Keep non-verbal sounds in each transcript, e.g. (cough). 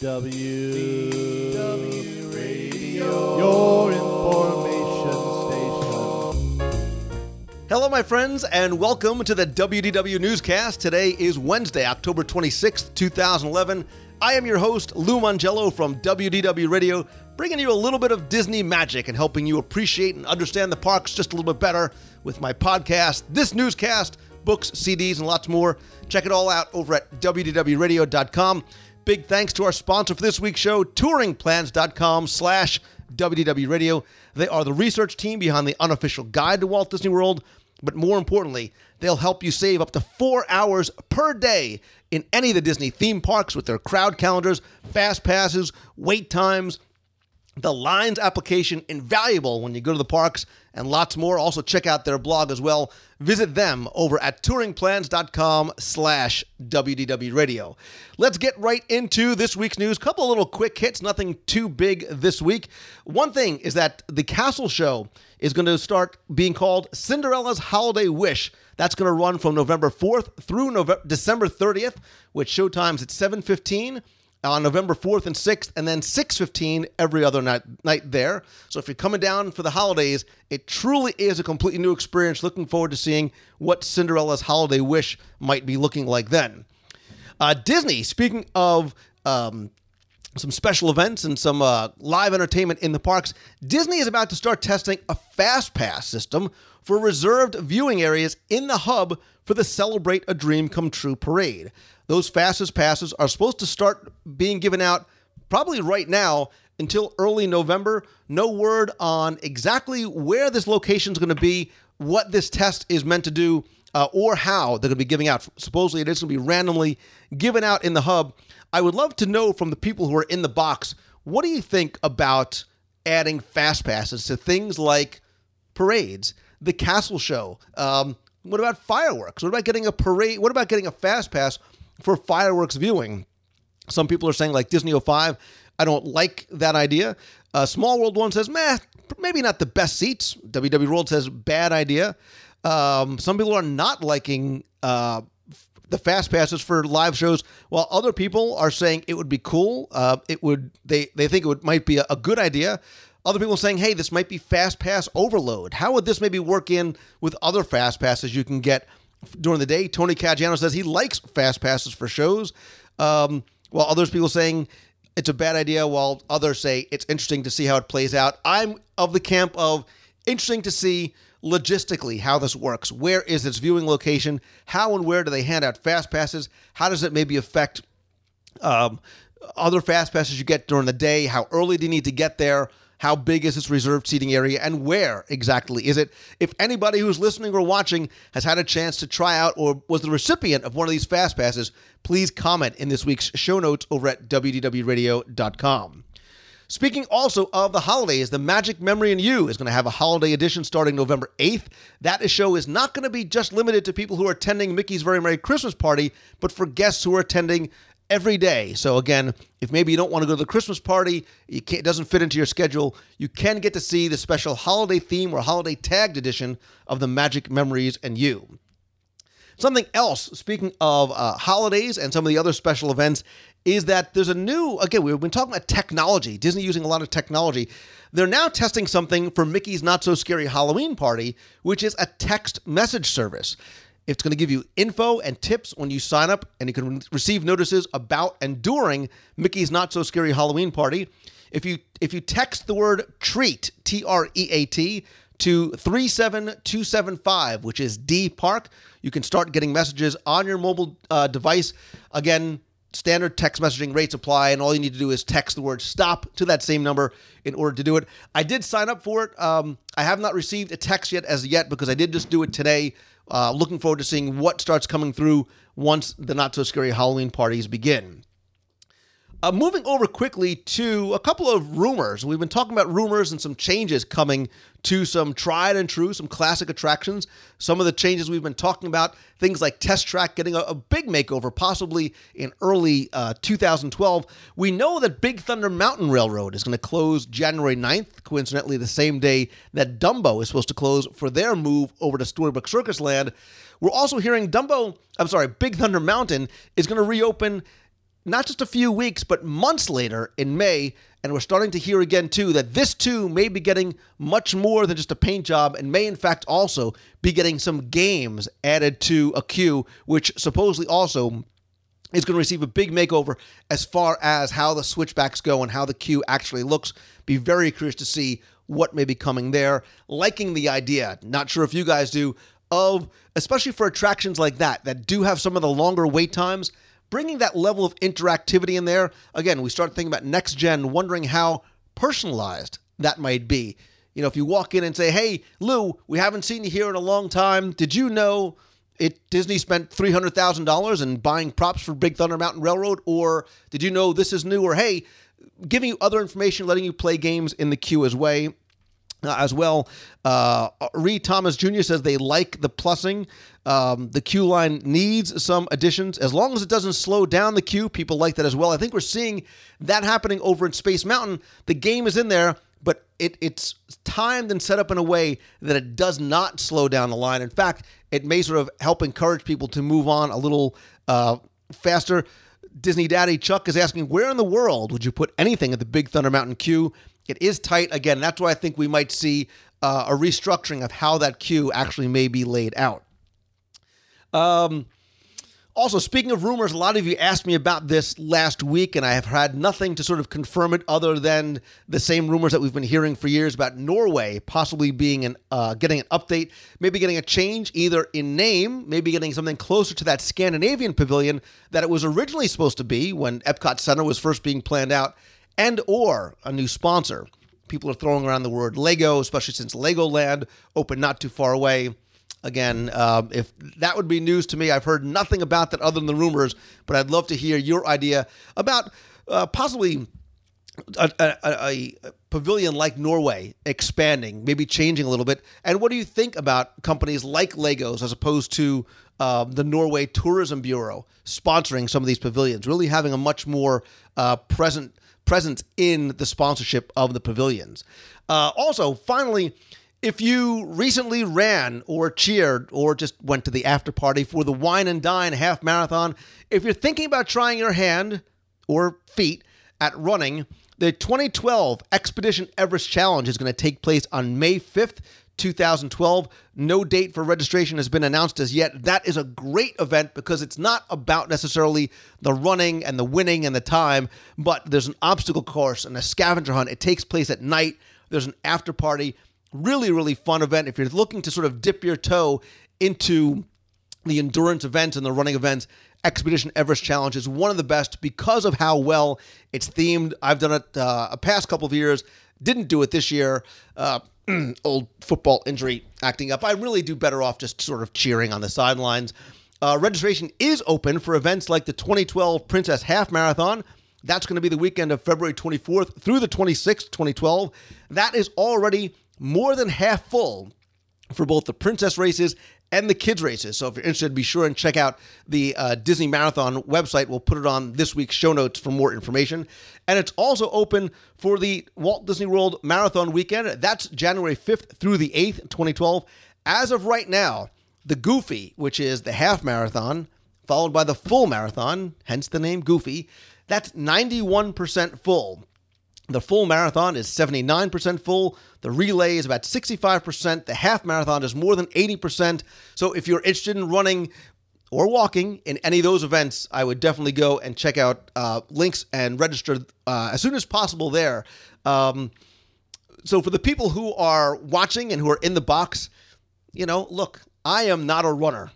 DW, DW Radio, your information station. Hello, my friends, and welcome to the WDW Newscast. Today is Wednesday, October 26th, 2011. I am your host, Lou Mongello from WDW Radio, bringing you a little bit of Disney magic and helping you appreciate and understand the parks just a little bit better with my podcast, this newscast, books, CDs, and lots more. Check it all out over at WDWRadio.com. Big thanks to our sponsor for this week's show, touringplans.com slash WDW Radio. They are the research team behind the unofficial guide to Walt Disney World, but more importantly, they'll help you save up to four hours per day in any of the Disney theme parks with their crowd calendars, fast passes, wait times, the Lines application invaluable when you go to the parks and lots more. Also check out their blog as well. Visit them over at touringplans.com slash WDW radio. Let's get right into this week's news. Couple of little quick hits, nothing too big this week. One thing is that the Castle Show is going to start being called Cinderella's Holiday Wish. That's going to run from November 4th through November, December 30th, with showtimes at 715 on November 4th and 6th, and then 6:15 every other night night there. So if you're coming down for the holidays, it truly is a completely new experience. Looking forward to seeing what Cinderella's holiday wish might be looking like then. Uh, Disney, speaking of um, some special events and some uh, live entertainment in the parks, Disney is about to start testing a fast pass system for reserved viewing areas in the hub for the Celebrate a Dream Come True parade. Those fastest passes are supposed to start being given out probably right now until early November. No word on exactly where this location is going to be, what this test is meant to do, uh, or how they're going to be giving out. Supposedly, it is going to be randomly given out in the hub. I would love to know from the people who are in the box what do you think about adding fast passes to things like parades, the castle show? Um, what about fireworks? What about getting a parade? What about getting a fast pass for fireworks viewing? Some people are saying like Disney 05. I don't like that idea. Uh, Small World One says, meh, maybe not the best seats. WW World says, bad idea. Um, some people are not liking uh, the fast passes for live shows, while other people are saying it would be cool. Uh, it would they they think it would might be a, a good idea. Other people saying, hey, this might be fast pass overload. How would this maybe work in with other fast passes you can get during the day? Tony Caggiano says he likes fast passes for shows, um, while others people saying it's a bad idea, while others say it's interesting to see how it plays out. I'm of the camp of interesting to see logistically how this works. Where is its viewing location? How and where do they hand out fast passes? How does it maybe affect um, other fast passes you get during the day? How early do you need to get there? How big is this reserved seating area and where exactly is it? If anybody who's listening or watching has had a chance to try out or was the recipient of one of these fast passes, please comment in this week's show notes over at WDWRadio.com. Speaking also of the holidays, the Magic Memory and You is going to have a holiday edition starting November 8th. That show is not going to be just limited to people who are attending Mickey's Very Merry Christmas Party, but for guests who are attending every day. So again, if maybe you don't want to go to the Christmas party, it doesn't fit into your schedule, you can get to see the special holiday theme or holiday tagged edition of the Magic Memories and You. Something else, speaking of uh, holidays and some of the other special events, is that there's a new, again, we've been talking about technology, Disney using a lot of technology. They're now testing something for Mickey's Not So Scary Halloween Party, which is a text message service. It's going to give you info and tips when you sign up, and you can receive notices about and during Mickey's Not So Scary Halloween Party. If you if you text the word treat T R E A T to 37275, which is D Park, you can start getting messages on your mobile uh, device. Again, standard text messaging rates apply, and all you need to do is text the word stop to that same number in order to do it. I did sign up for it. Um, I have not received a text yet as yet because I did just do it today. Uh, looking forward to seeing what starts coming through once the not so scary Halloween parties begin. Uh, moving over quickly to a couple of rumors. We've been talking about rumors and some changes coming to some tried and true, some classic attractions. Some of the changes we've been talking about, things like Test Track getting a, a big makeover, possibly in early uh, 2012. We know that Big Thunder Mountain Railroad is going to close January 9th, coincidentally, the same day that Dumbo is supposed to close for their move over to Storybook Circus Land. We're also hearing Dumbo, I'm sorry, Big Thunder Mountain is going to reopen not just a few weeks, but months later in May. And we're starting to hear again, too, that this too may be getting much more than just a paint job and may, in fact, also be getting some games added to a queue, which supposedly also is going to receive a big makeover as far as how the switchbacks go and how the queue actually looks. Be very curious to see what may be coming there. Liking the idea, not sure if you guys do, of especially for attractions like that that do have some of the longer wait times, bringing that level of interactivity in there. Again, we start thinking about next gen, wondering how personalized that might be. You know, if you walk in and say, "Hey, Lou, we haven't seen you here in a long time. Did you know it Disney spent three hundred thousand dollars in buying props for Big Thunder Mountain Railroad, or did you know this is new? Or hey, giving you other information, letting you play games in the queue as way. Uh, as well, uh, Reed Thomas Jr. says they like the plussing. Um, the queue line needs some additions. As long as it doesn't slow down the queue, people like that as well. I think we're seeing that happening over in Space Mountain. The game is in there, but it, it's timed and set up in a way that it does not slow down the line. In fact, it may sort of help encourage people to move on a little uh, faster. Disney Daddy Chuck is asking, where in the world would you put anything at the Big Thunder Mountain queue? It is tight. Again, that's why I think we might see uh, a restructuring of how that queue actually may be laid out. Um, also, speaking of rumors, a lot of you asked me about this last week, and I have had nothing to sort of confirm it other than the same rumors that we've been hearing for years about Norway possibly being an uh, getting an update, maybe getting a change either in name, maybe getting something closer to that Scandinavian pavilion that it was originally supposed to be when Epcot Center was first being planned out, and or a new sponsor. People are throwing around the word Lego, especially since Legoland opened not too far away. Again, um, if that would be news to me, I've heard nothing about that other than the rumors, but I'd love to hear your idea about uh, possibly a, a, a, pavilion like Norway expanding, maybe changing a little bit. And what do you think about companies like Legos as opposed to um, the Norway Tourism Bureau sponsoring some of these pavilions, really having a much more uh, present presence in the sponsorship of the pavilions? Uh, also, finally, if you recently ran or cheered or just went to the after party for the Wine and Dine half marathon, if you're thinking about trying your hand or feet at running, the 2012 Expedition Everest Challenge is going to take place on May 5th, 2012. No date for registration has been announced as yet. That is a great event because it's not about necessarily the running and the winning and the time, but there's an obstacle course and a scavenger hunt. It takes place at night. There's an after party really, really fun event. If you're looking to sort of dip your toe into the endurance events and the running events, Expedition Everest Challenge is one of the best because of how well it's themed. I've done it uh, a past couple of years, didn't do it this year. Uh, (clears throat) old football injury acting up. I really do better off just sort of cheering on the sidelines. Uh, registration is open for events like the 2012 Princess Half Marathon. That's going to be the weekend of February 24th through the 26th, 2012. That is already more than half full for both the princess races and the kids races. So if you're interested, be sure and check out the uh, Disney Marathon website. We'll put it on this week's show notes for more information. And it's also open for the Walt Disney World Marathon weekend. That's January 5th through the 8th, 2012. As of right now, the Goofy, which is the half marathon, followed by the full marathon, hence the name Goofy, that's 91% full. The full marathon is 79% full. The relay is about 65%. The half marathon is more than 80%. So if you're interested in running or walking in any of those events, I would definitely go and check out uh, links and register uh, as soon as possible there. Um, so for the people who are watching and who are in the box, you know, look, I am not a runner.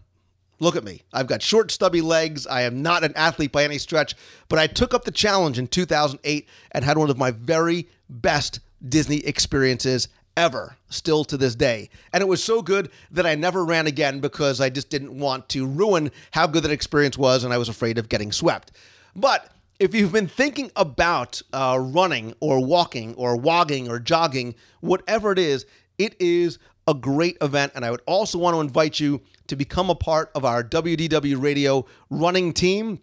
Look at me. I've got short, stubby legs. I am not an athlete by any stretch, but I took up the challenge in 2008 and had one of my very best Disney experiences ever, still to this day. And it was so good that I never ran again because I just didn't want to ruin how good that experience was and I was afraid of getting swept. But if you've been thinking about uh, running or walking or wogging or jogging, whatever it is, it is a great event. And I would also want to invite you to become a part of our WDW Radio running team.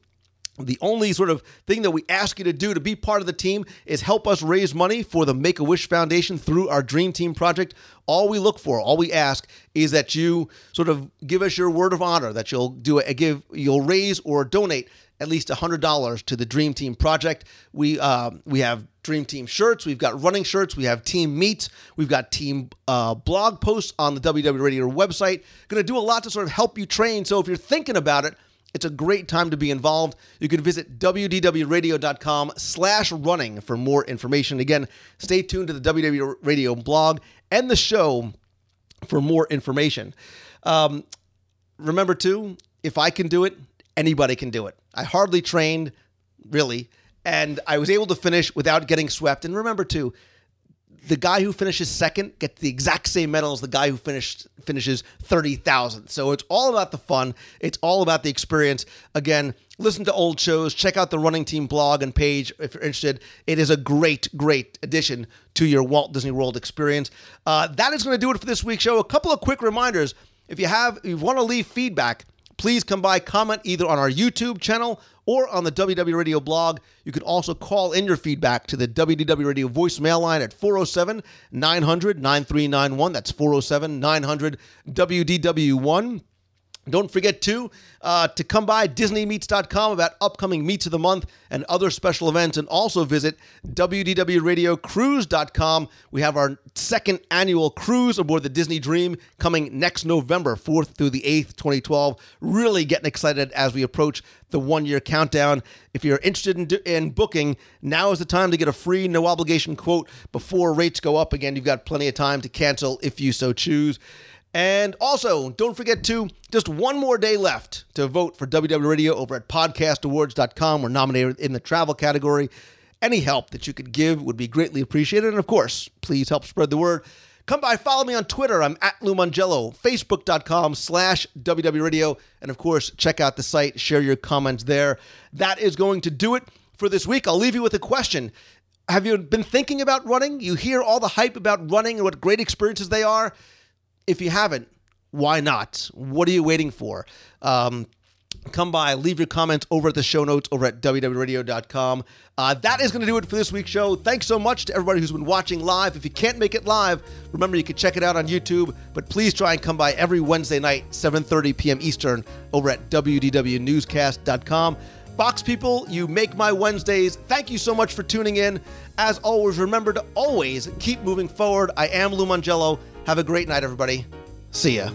The only sort of thing that we ask you to do to be part of the team is help us raise money for the Make a Wish Foundation through our Dream Team project. All we look for, all we ask is that you sort of give us your word of honor that you'll do it, give, you'll raise or donate at least $100 to the Dream Team project. We uh, we have Dream Team shirts, we've got running shirts, we have team meets, we've got team uh, blog posts on the WDW Radio website. Going to do a lot to sort of help you train. So if you're thinking about it, it's a great time to be involved. You can visit wdwradio.com slash running for more information. Again, stay tuned to the WDW Radio blog and the show for more information. Um, remember, too, if I can do it, anybody can do it. I hardly trained, really, and I was able to finish without getting swept. And remember, too, the guy who finishes second gets the exact same medal as the guy who finished finishes 30,000. So it's all about the fun. It's all about the experience. Again, listen to old shows, check out the running team blog and page if you're interested. It is a great, great addition to your Walt Disney World experience. Uh, that is going to do it for this week's show. A couple of quick reminders. If you have, if you want to leave feedback, please come by, comment either on our YouTube channel or on the WDW Radio blog. You can also call in your feedback to the WDW Radio voicemail line at 407 900 9391. That's 407 900 WDW1. Don't forget to uh, to come by DisneyMeets.com about upcoming meets of the month and other special events, and also visit WDWRadioCruise.com. We have our second annual cruise aboard the Disney Dream coming next November 4th through the 8th, 2012. Really getting excited as we approach the one year countdown. If you're interested in, in booking, now is the time to get a free, no obligation quote before rates go up again. You've got plenty of time to cancel if you so choose. And also, don't forget to just one more day left to vote for WDW Radio over at podcastawards.com. We're nominated in the travel category. Any help that you could give would be greatly appreciated. And of course, please help spread the word. Come by, follow me on Twitter. I'm at Lou Mongello, Facebook.com slash WDW Radio. And of course, check out the site, share your comments there. That is going to do it for this week. I'll leave you with a question. Have you been thinking about running? You hear all the hype about running and what great experiences they are. If you haven't, why not? What are you waiting for? Um, come by, leave your comments over at the show notes over at WDWRadio.com. Uh, that is going to do it for this week's show. Thanks so much to everybody who's been watching live. If you can't make it live, remember you can check it out on YouTube, but please try and come by every Wednesday night, 7.30 p.m. Eastern, over at wdwnewscast.com. Box people, you make my Wednesdays. Thank you so much for tuning in. As always, remember to always keep moving forward. I am Lou Mongello. Have a great night, everybody. See ya.